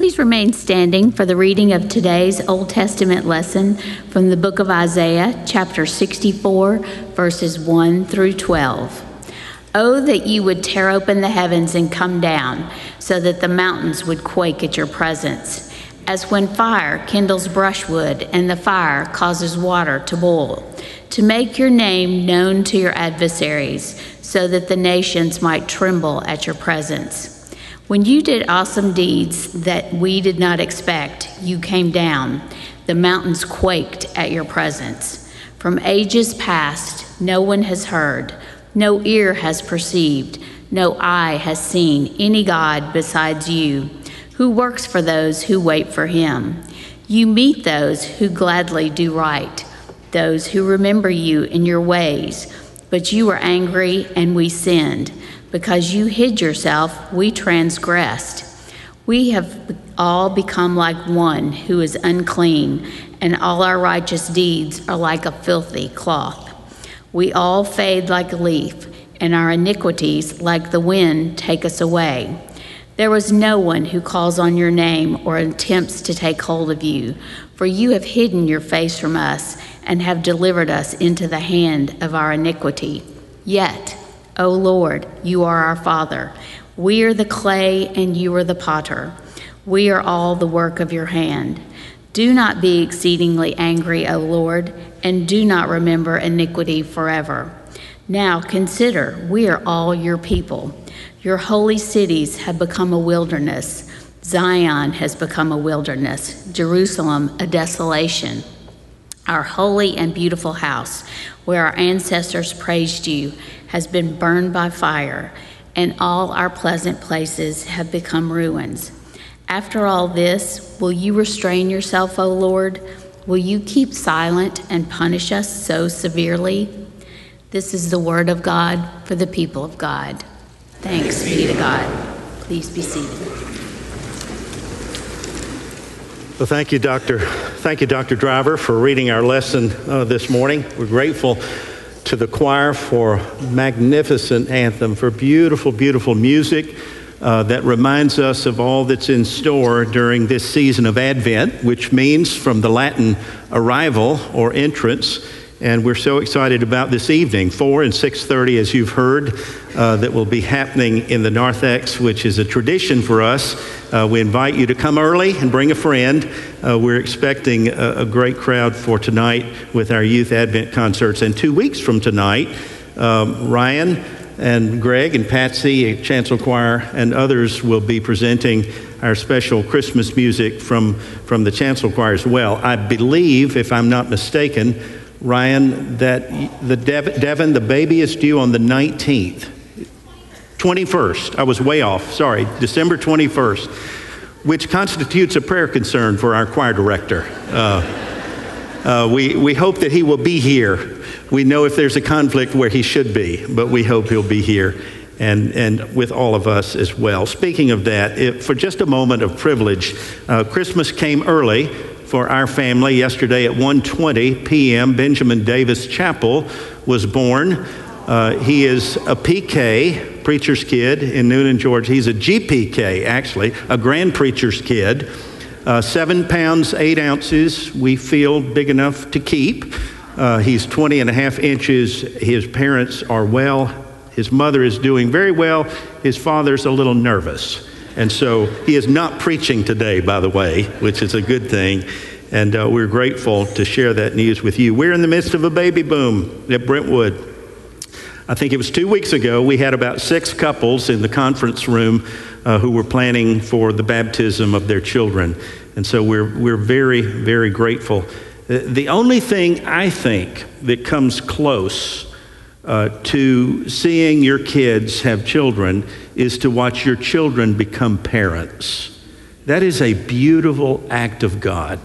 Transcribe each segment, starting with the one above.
Please remain standing for the reading of today's Old Testament lesson from the book of Isaiah, chapter 64, verses 1 through 12. Oh, that you would tear open the heavens and come down, so that the mountains would quake at your presence. As when fire kindles brushwood and the fire causes water to boil, to make your name known to your adversaries, so that the nations might tremble at your presence. When you did awesome deeds that we did not expect, you came down. The mountains quaked at your presence. From ages past, no one has heard, no ear has perceived, no eye has seen any God besides you, who works for those who wait for him. You meet those who gladly do right, those who remember you in your ways. But you were angry and we sinned. Because you hid yourself, we transgressed. We have all become like one who is unclean, and all our righteous deeds are like a filthy cloth. We all fade like a leaf, and our iniquities, like the wind, take us away. There was no one who calls on your name or attempts to take hold of you, for you have hidden your face from us and have delivered us into the hand of our iniquity. Yet, O Lord, you are our Father. We are the clay and you are the potter. We are all the work of your hand. Do not be exceedingly angry, O Lord, and do not remember iniquity forever. Now consider, we are all your people. Your holy cities have become a wilderness. Zion has become a wilderness, Jerusalem a desolation. Our holy and beautiful house, where our ancestors praised you, has been burned by fire, and all our pleasant places have become ruins. After all this, will you restrain yourself, O Lord? Will you keep silent and punish us so severely? This is the word of God for the people of God. Thanks be to God. Please be seated. Well, thank you, Dr. Thank you, Dr. Driver, for reading our lesson uh, this morning. We're grateful to the choir for magnificent anthem, for beautiful, beautiful music uh, that reminds us of all that's in store during this season of Advent, which means from the Latin arrival or entrance. And we're so excited about this evening, 4 and 6.30, as you've heard, uh, that will be happening in the narthex, which is a tradition for us. Uh, we invite you to come early and bring a friend. Uh, we're expecting a, a, great crowd for tonight with our youth Advent concerts. And two weeks from tonight, um, Ryan and Greg and Patsy, Chancel Choir, and others will be presenting our special Christmas music from, from the Chancel Choir as well. I believe, if I'm not mistaken, Ryan, that the Dev- Devin, the baby is due on the 19th. 21st. I was way off. Sorry, December 21st, which constitutes a prayer concern for our choir director. Uh, uh, we, we hope that he will be here. We know if there's a conflict where he should be, but we hope he'll be here and, and with all of us as well. Speaking of that, for just a moment of privilege, uh, Christmas came early for our family yesterday at 1:20 p.m. Benjamin Davis Chappell was born. Uh, he is a PK, preacher's kid in Newnan, Georgia. He's a GPK, actually, a grand preacher's kid. Uh, seven pounds, eight ounces, we feel big enough to keep. Uh, he's 20 and a half inches. His parents are well. His mother is doing very well. His father's a little nervous. And so he is not preaching today, by the way, which is a good thing. And uh, we're grateful to share that news with you. We're in the midst of a baby boom at Brentwood. I think it was two weeks ago, we had about six couples in the conference room uh, who were planning for the baptism of their children. And so we're, we're very, very grateful. Uh, the only thing I think that comes close uh, to seeing your kids have children is to watch your children become parents. That is a beautiful act of God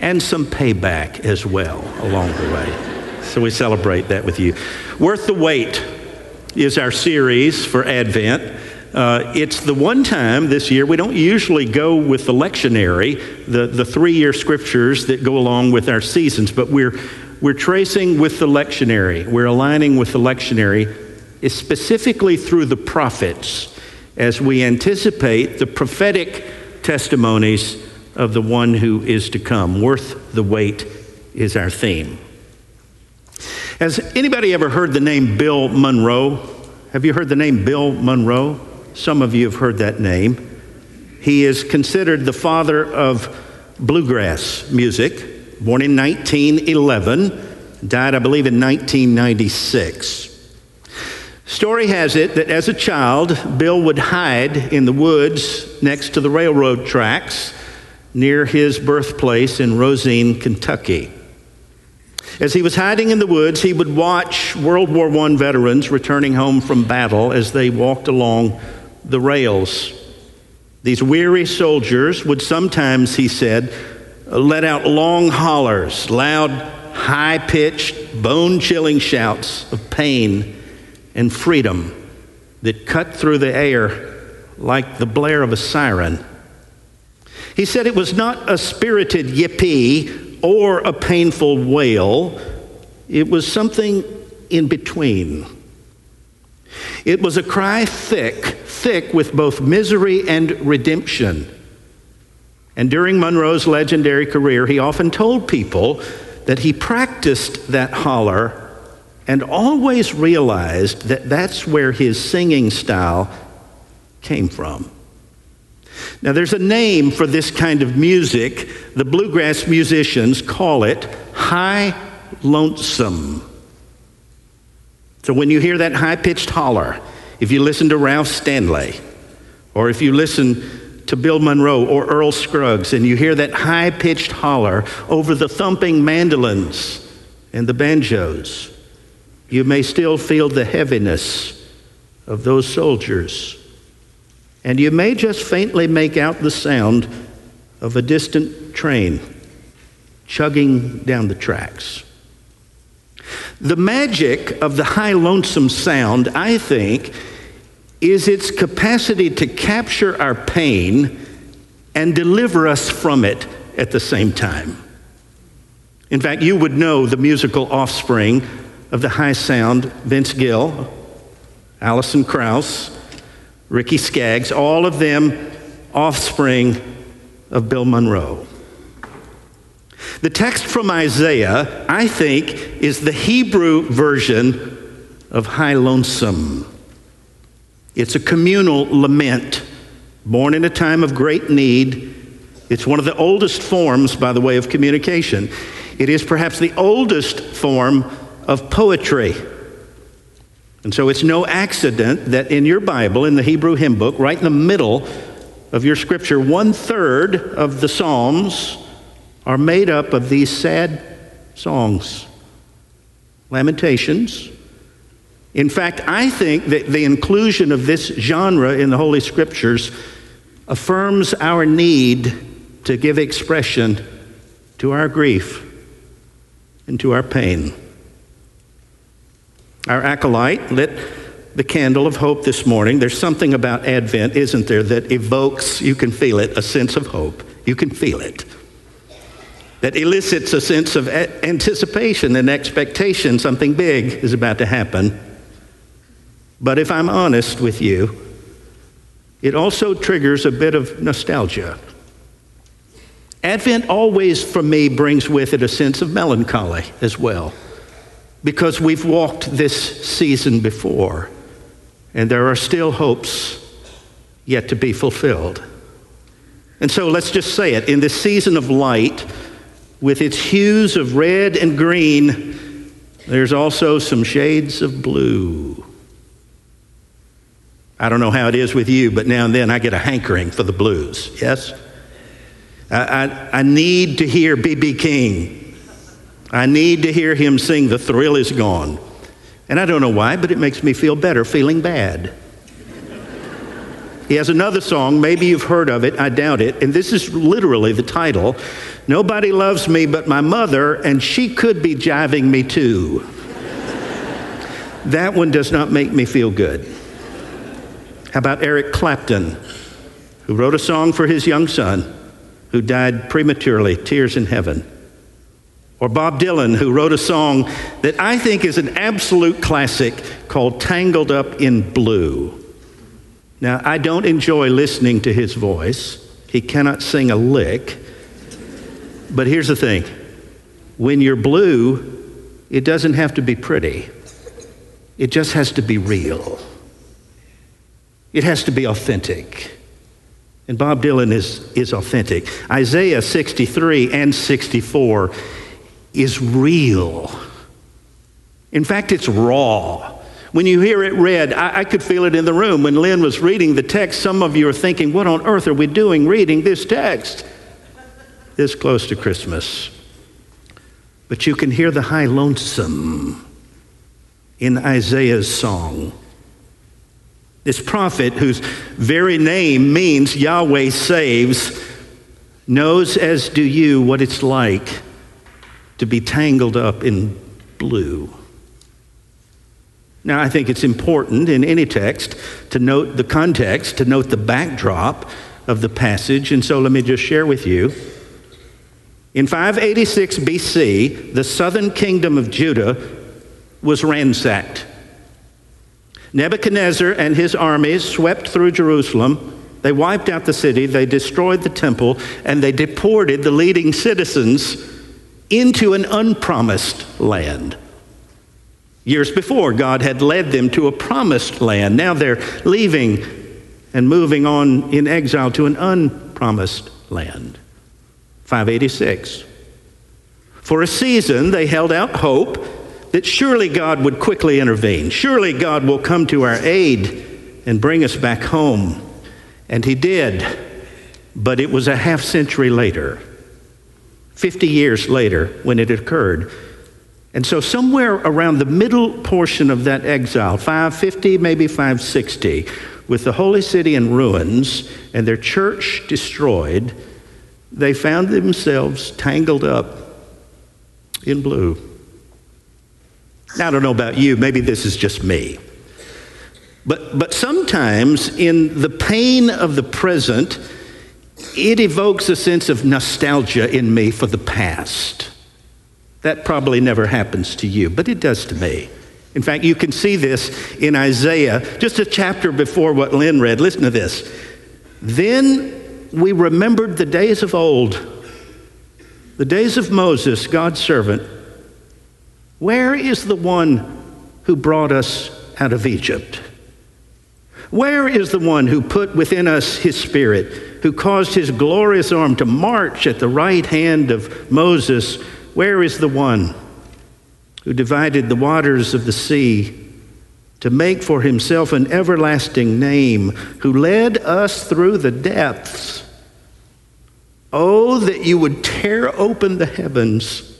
and some payback as well along the way. So we celebrate that with you. Worth the Wait is our series for Advent. Uh, it's the one time this year we don't usually go with the lectionary, the, the three year scriptures that go along with our seasons, but we're, we're tracing with the lectionary. We're aligning with the lectionary, specifically through the prophets, as we anticipate the prophetic testimonies of the one who is to come. Worth the wait is our theme. Has anybody ever heard the name Bill Monroe? Have you heard the name Bill Monroe? Some of you have heard that name. He is considered the father of bluegrass music, born in 1911, died, I believe, in 1996. Story has it that as a child, Bill would hide in the woods next to the railroad tracks near his birthplace in Rosine, Kentucky. As he was hiding in the woods, he would watch World War I veterans returning home from battle as they walked along the rails. These weary soldiers would sometimes, he said, let out long hollers, loud, high pitched, bone chilling shouts of pain and freedom that cut through the air like the blare of a siren. He said it was not a spirited yippee or a painful wail, it was something in between. It was a cry thick, thick with both misery and redemption. And during Monroe's legendary career, he often told people that he practiced that holler and always realized that that's where his singing style came from. Now, there's a name for this kind of music. The bluegrass musicians call it high lonesome. So, when you hear that high pitched holler, if you listen to Ralph Stanley, or if you listen to Bill Monroe or Earl Scruggs, and you hear that high pitched holler over the thumping mandolins and the banjos, you may still feel the heaviness of those soldiers. And you may just faintly make out the sound of a distant train chugging down the tracks. The magic of the high lonesome sound, I think, is its capacity to capture our pain and deliver us from it at the same time. In fact, you would know the musical offspring of the high sound, Vince Gill, Alison Krauss, Ricky Skaggs, all of them offspring of Bill Monroe. The text from Isaiah, I think, is the Hebrew version of High Lonesome. It's a communal lament, born in a time of great need. It's one of the oldest forms, by the way, of communication. It is perhaps the oldest form of poetry. And so it's no accident that in your Bible, in the Hebrew hymn book, right in the middle of your scripture, one third of the Psalms are made up of these sad songs, lamentations. In fact, I think that the inclusion of this genre in the Holy Scriptures affirms our need to give expression to our grief and to our pain. Our acolyte lit the candle of hope this morning. There's something about Advent, isn't there, that evokes, you can feel it, a sense of hope. You can feel it. That elicits a sense of anticipation and expectation, something big is about to happen. But if I'm honest with you, it also triggers a bit of nostalgia. Advent always, for me, brings with it a sense of melancholy as well because we've walked this season before, and there are still hopes yet to be fulfilled. And so let's just say it in this season of light, with its hues of red and green, there's also some shades of blue. I don't know how it is with you, but now and then I get a hankering for the blues, yes? I, I, I need to hear B.B. King I need to hear him sing The Thrill Is Gone. And I don't know why, but it makes me feel better feeling bad. he has another song, maybe you've heard of it, I doubt it, and this is literally the title Nobody Loves Me But My Mother, and She Could Be Jiving Me Too. that one does not make me feel good. How about Eric Clapton, who wrote a song for his young son who died prematurely, Tears in Heaven? Or Bob Dylan, who wrote a song that I think is an absolute classic called Tangled Up in Blue. Now, I don't enjoy listening to his voice, He cannot sing a lick. But here's the thing when you're blue, it doesn't have to be pretty, it just has to be real. It has to be authentic. And Bob Dylan is, is authentic. Isaiah 63 and 64 is real. In fact, it's raw. When you hear it read, I, I, could feel it in the room. When Lynn was reading the text, some of you are thinking, what on earth are we doing reading this text this close to Christmas? But you can hear the high lonesome in Isaiah's song. This prophet, whose very name means Yahweh saves, knows, as do you, what it's like to be tangled up in blue. Now, I think it's important in any text to note the context, to note the backdrop of the passage, and so let me just share with you. In 586 BC, the southern kingdom of Judah was ransacked. Nebuchadnezzar and his armies swept through Jerusalem. They wiped out the city, they destroyed the temple, and they deported the leading citizens into an unpromised land. Years before, God had led them to a promised land. Now they're leaving and moving on in exile to an unpromised land. 586. For a season, they held out hope that surely God would quickly intervene. Surely God will come to our aid and bring us back home. And He did, but it was a half century later, 50 years later, when it occurred. And so, somewhere around the middle portion of that exile, 550, maybe 560, with the holy city in ruins and their church destroyed, they found themselves tangled up in blue. Now, I don't know about you, maybe this is just me. But, but sometimes in the pain of the present, it evokes a sense of nostalgia in me for the past. That probably never happens to you, but it does to me. In fact, you can see this in Isaiah, just a chapter before what Lynn read. Listen to this. Then we remembered the days of old, the days of Moses, God's servant where is the one who brought us out of Egypt? Where is the one who put within us his spirit, who caused his glorious arm to march at the right hand of Moses? Where is the one who divided the waters of the sea to make for himself an everlasting name, who led us through the depths? Oh, that you would tear open the heavens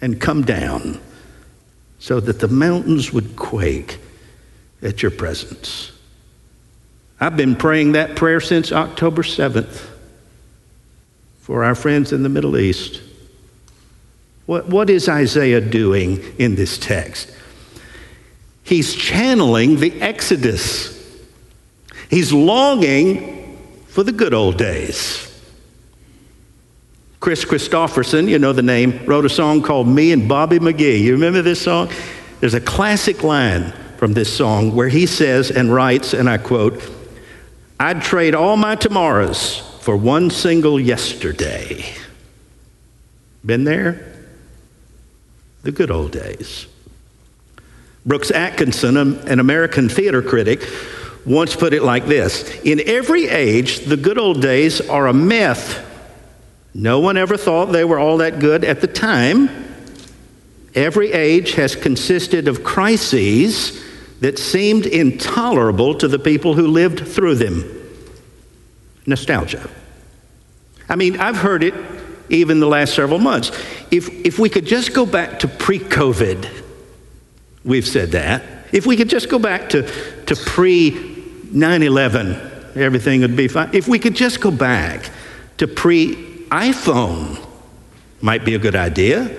and come down so that the mountains would quake at your presence. I've been praying that prayer since October 7th for our friends in the Middle East. What, what is Isaiah doing in this text? He's channeling the Exodus. He's longing for the good old days. Kris Kristofferson, you know the name, wrote a song called Me and Bobby McGee. You remember this song? There's a classic line from this song where he says and writes, and I quote, I'd trade all my tomorrows for one single yesterday. Been there? The good old days. Brooks Atkinson, an American theater critic, once put it like this In every age, the good old days are a myth no one ever thought they were all that good at the time. Every age has consisted of crises that seemed intolerable to the people who lived through them. Nostalgia. I mean, I've heard it even the last several months. If, if we could just go back to pre COVID, we've said that. If we could just go back to, to pre 9 11, everything would be fine. If we could just go back to pre iPhone might be a good idea.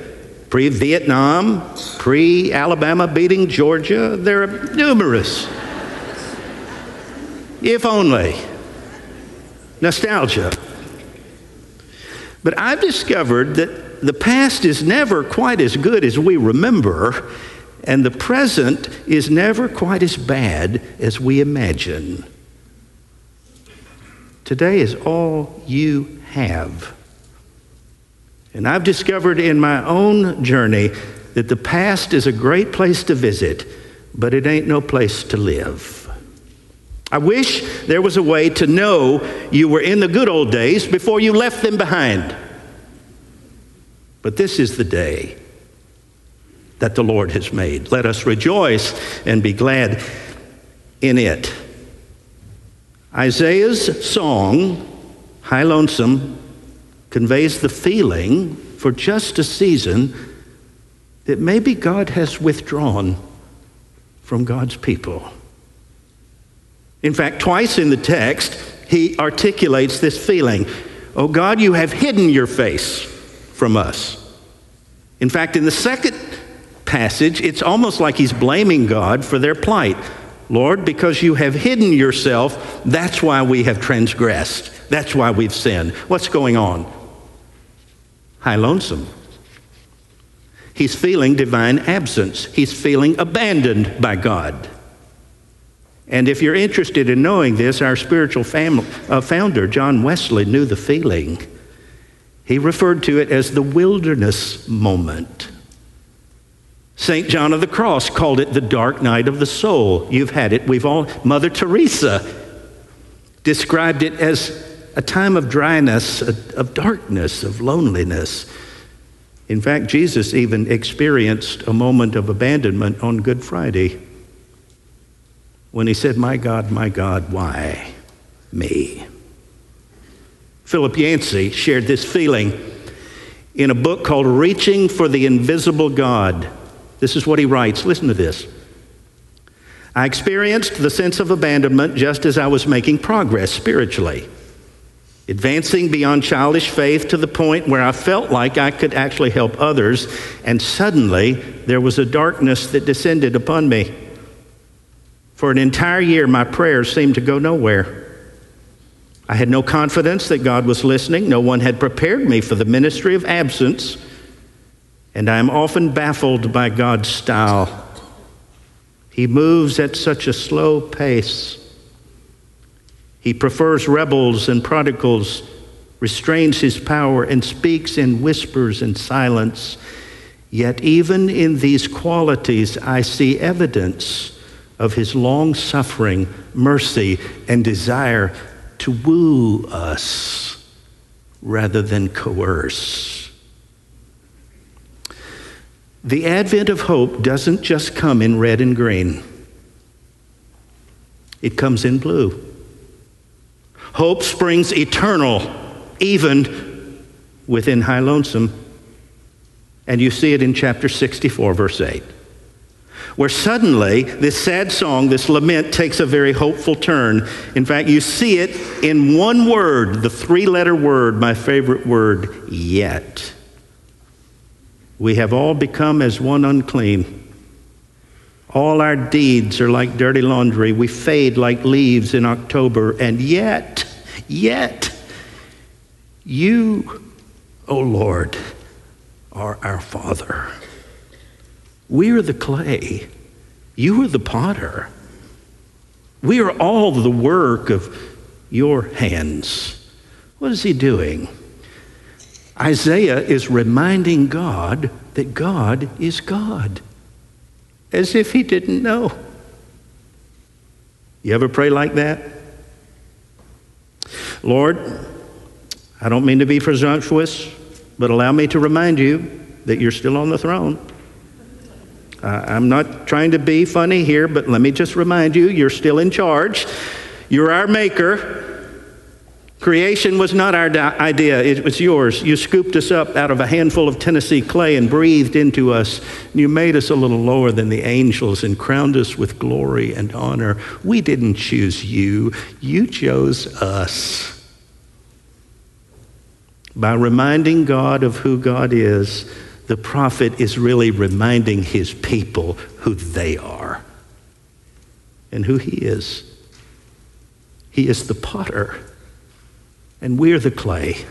Pre Vietnam, pre Alabama beating Georgia, there are numerous. if only. Nostalgia. But I've discovered that the past is never quite as good as we remember, and the present is never quite as bad as we imagine. Today is all you have. And I've discovered in my own journey that the past is a great place to visit, but it ain't no place to live. I wish there was a way to know you were in the good old days before you left them behind. But this is the day that the Lord has made. Let us rejoice and be glad in it. Isaiah's song, High Lonesome, conveys the feeling for just a season that maybe God has withdrawn from God's people. In fact, twice in the text, he articulates this feeling Oh God, you have hidden your face from us. In fact, in the second passage, it's almost like he's blaming God for their plight. Lord, because you have hidden yourself, that's why we have transgressed. That's why we've sinned. What's going on? High lonesome. He's feeling divine absence. He's feeling abandoned by God. And if you're interested in knowing this, our spiritual family, uh, founder, John Wesley, knew the feeling. He referred to it as the wilderness moment. St. John of the Cross called it the dark night of the soul. You've had it. We've all, Mother Teresa described it as a time of dryness, of darkness, of loneliness. In fact, Jesus even experienced a moment of abandonment on Good Friday when he said, My God, my God, why me? Philip Yancey shared this feeling in a book called Reaching for the Invisible God. This is what he writes. Listen to this. I experienced the sense of abandonment just as I was making progress spiritually, advancing beyond childish faith to the point where I felt like I could actually help others, and suddenly there was a darkness that descended upon me. For an entire year, my prayers seemed to go nowhere. I had no confidence that God was listening. No one had prepared me for the ministry of absence. And I am often baffled by God's style. He moves at such a slow pace. He prefers rebels and prodigals, restrains his power, and speaks in whispers and silence. Yet, even in these qualities, I see evidence of his long suffering, mercy, and desire to woo us rather than coerce. The advent of hope doesn't just come in red and green, it comes in blue. Hope springs eternal, even within High Lonesome. And you see it in chapter 64, verse 8 where suddenly this sad song, this lament, takes a very hopeful turn. In fact, you see it in one word, the three letter word, my favorite word, yet. We have all become as one unclean. All our deeds are like dirty laundry. We fade like leaves in October. And yet, yet, you, O oh Lord, are our Father. We are the clay. You are the potter. We are all the work of your hands. What is he doing? Isaiah is reminding God that God is God, as if he didn't know. You ever pray like that? Lord, I don't mean to be presumptuous, but allow me to remind you that you're still on the throne. Uh, I'm not trying to be funny here, but let me just remind you you're still in charge. You're our maker. Creation was not our idea, it was yours. You scooped us up out of a handful of Tennessee clay and breathed into us. You made us a little lower than the angels and crowned us with glory and honor. We didn't choose you, you chose us. By reminding God of who God is, the prophet is really reminding his people who they are and who he is. He is the potter, and we're the clay.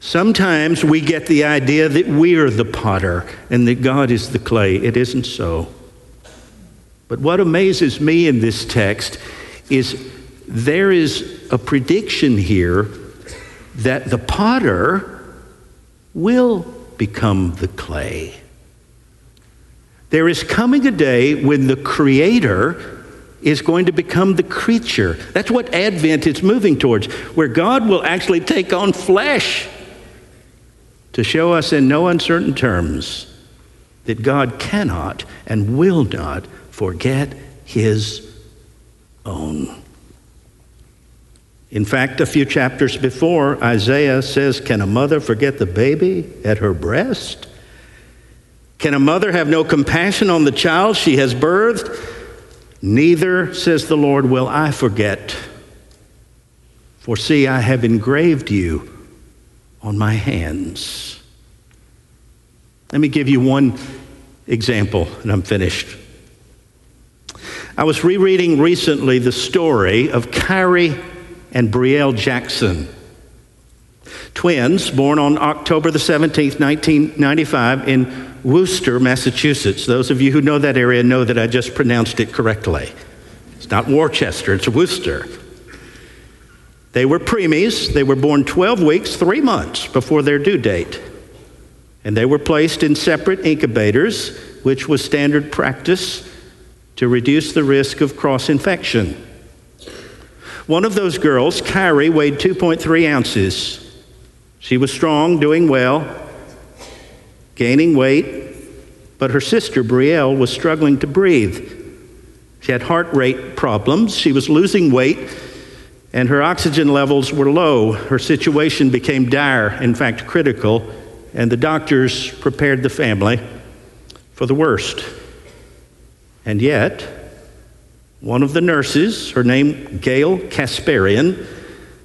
Sometimes we get the idea that we're the potter and that God is the clay. It isn't so. But what amazes me in this text is there is a prediction here that the potter will become the clay. There is coming a day when the creator is going to become the creature. That's what Advent is moving towards, where God will actually take on flesh to show us in no uncertain terms that God cannot and will not forget his own. In fact, a few chapters before, Isaiah says, Can a mother forget the baby at her breast? Can a mother have no compassion on the child she has birthed? Neither, says the Lord, will I forget. For see, I have engraved you on my hands. Let me give you one example, and I'm finished. I was rereading recently the story of Kyrie and Brielle Jackson, twins born on October the 17th, 1995, in Worcester, Massachusetts. Those of you who know that area know that I just pronounced it correctly. It's not Worcester, it's Worcester. They were preemies. They were born 12 weeks, three months before their due date. And they were placed in separate incubators, which was standard practice to reduce the risk of cross infection. One of those girls, Kyrie, weighed 2.3 ounces. She was strong, doing well, gaining weight, but her sister, Brielle, was struggling to breathe. She had heart rate problems, she was losing weight, and her oxygen levels were low. Her situation became dire, in fact, critical, and the doctors prepared the family for the worst. And yet, one of the nurses, her name Gayle Kasparian,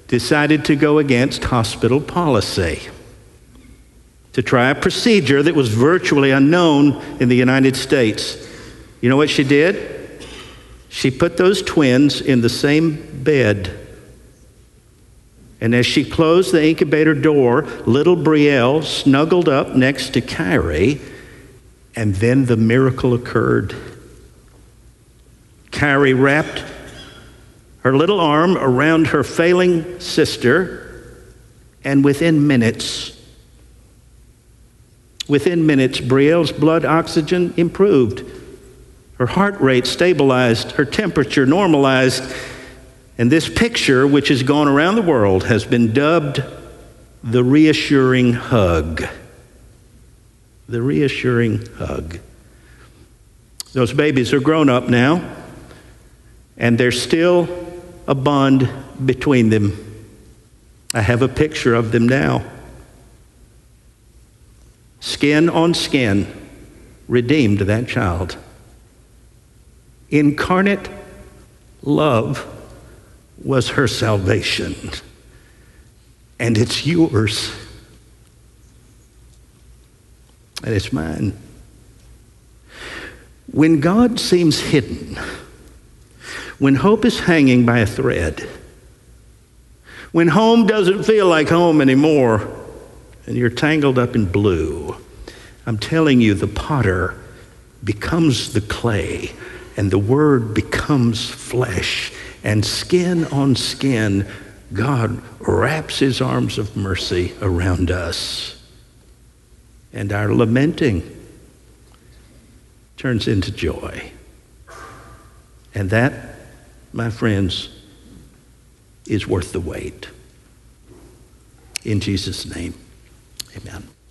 decided to go against hospital policy to try a procedure that was virtually unknown in the United States. You know what she did? She put those twins in the same bed. And as she closed the incubator door, little Brielle snuggled up next to Kyrie, and then the miracle occurred. Kyrie wrapped her little arm around her failing sister, and within minutes, within minutes, Brielle's blood oxygen improved. Her heart rate stabilized, her temperature normalized, and this picture, which has gone around the world, has been dubbed the reassuring hug. The reassuring hug. Those babies are grown up now and there's still a bond between them. I have a picture of them now. Skin on skin, redeemed that child. Incarnate love was her salvation, and it's yours, and it's mine. When God seems hidden, when hope is hanging by a thread, when home doesn't feel like home anymore, and you're tangled up in blue, I'm telling you, the potter becomes the clay, and the word becomes flesh, and skin on skin, God wraps his arms of mercy around us. And our lamenting turns into joy. And that my friends, is worth the wait. In Jesus' name, amen.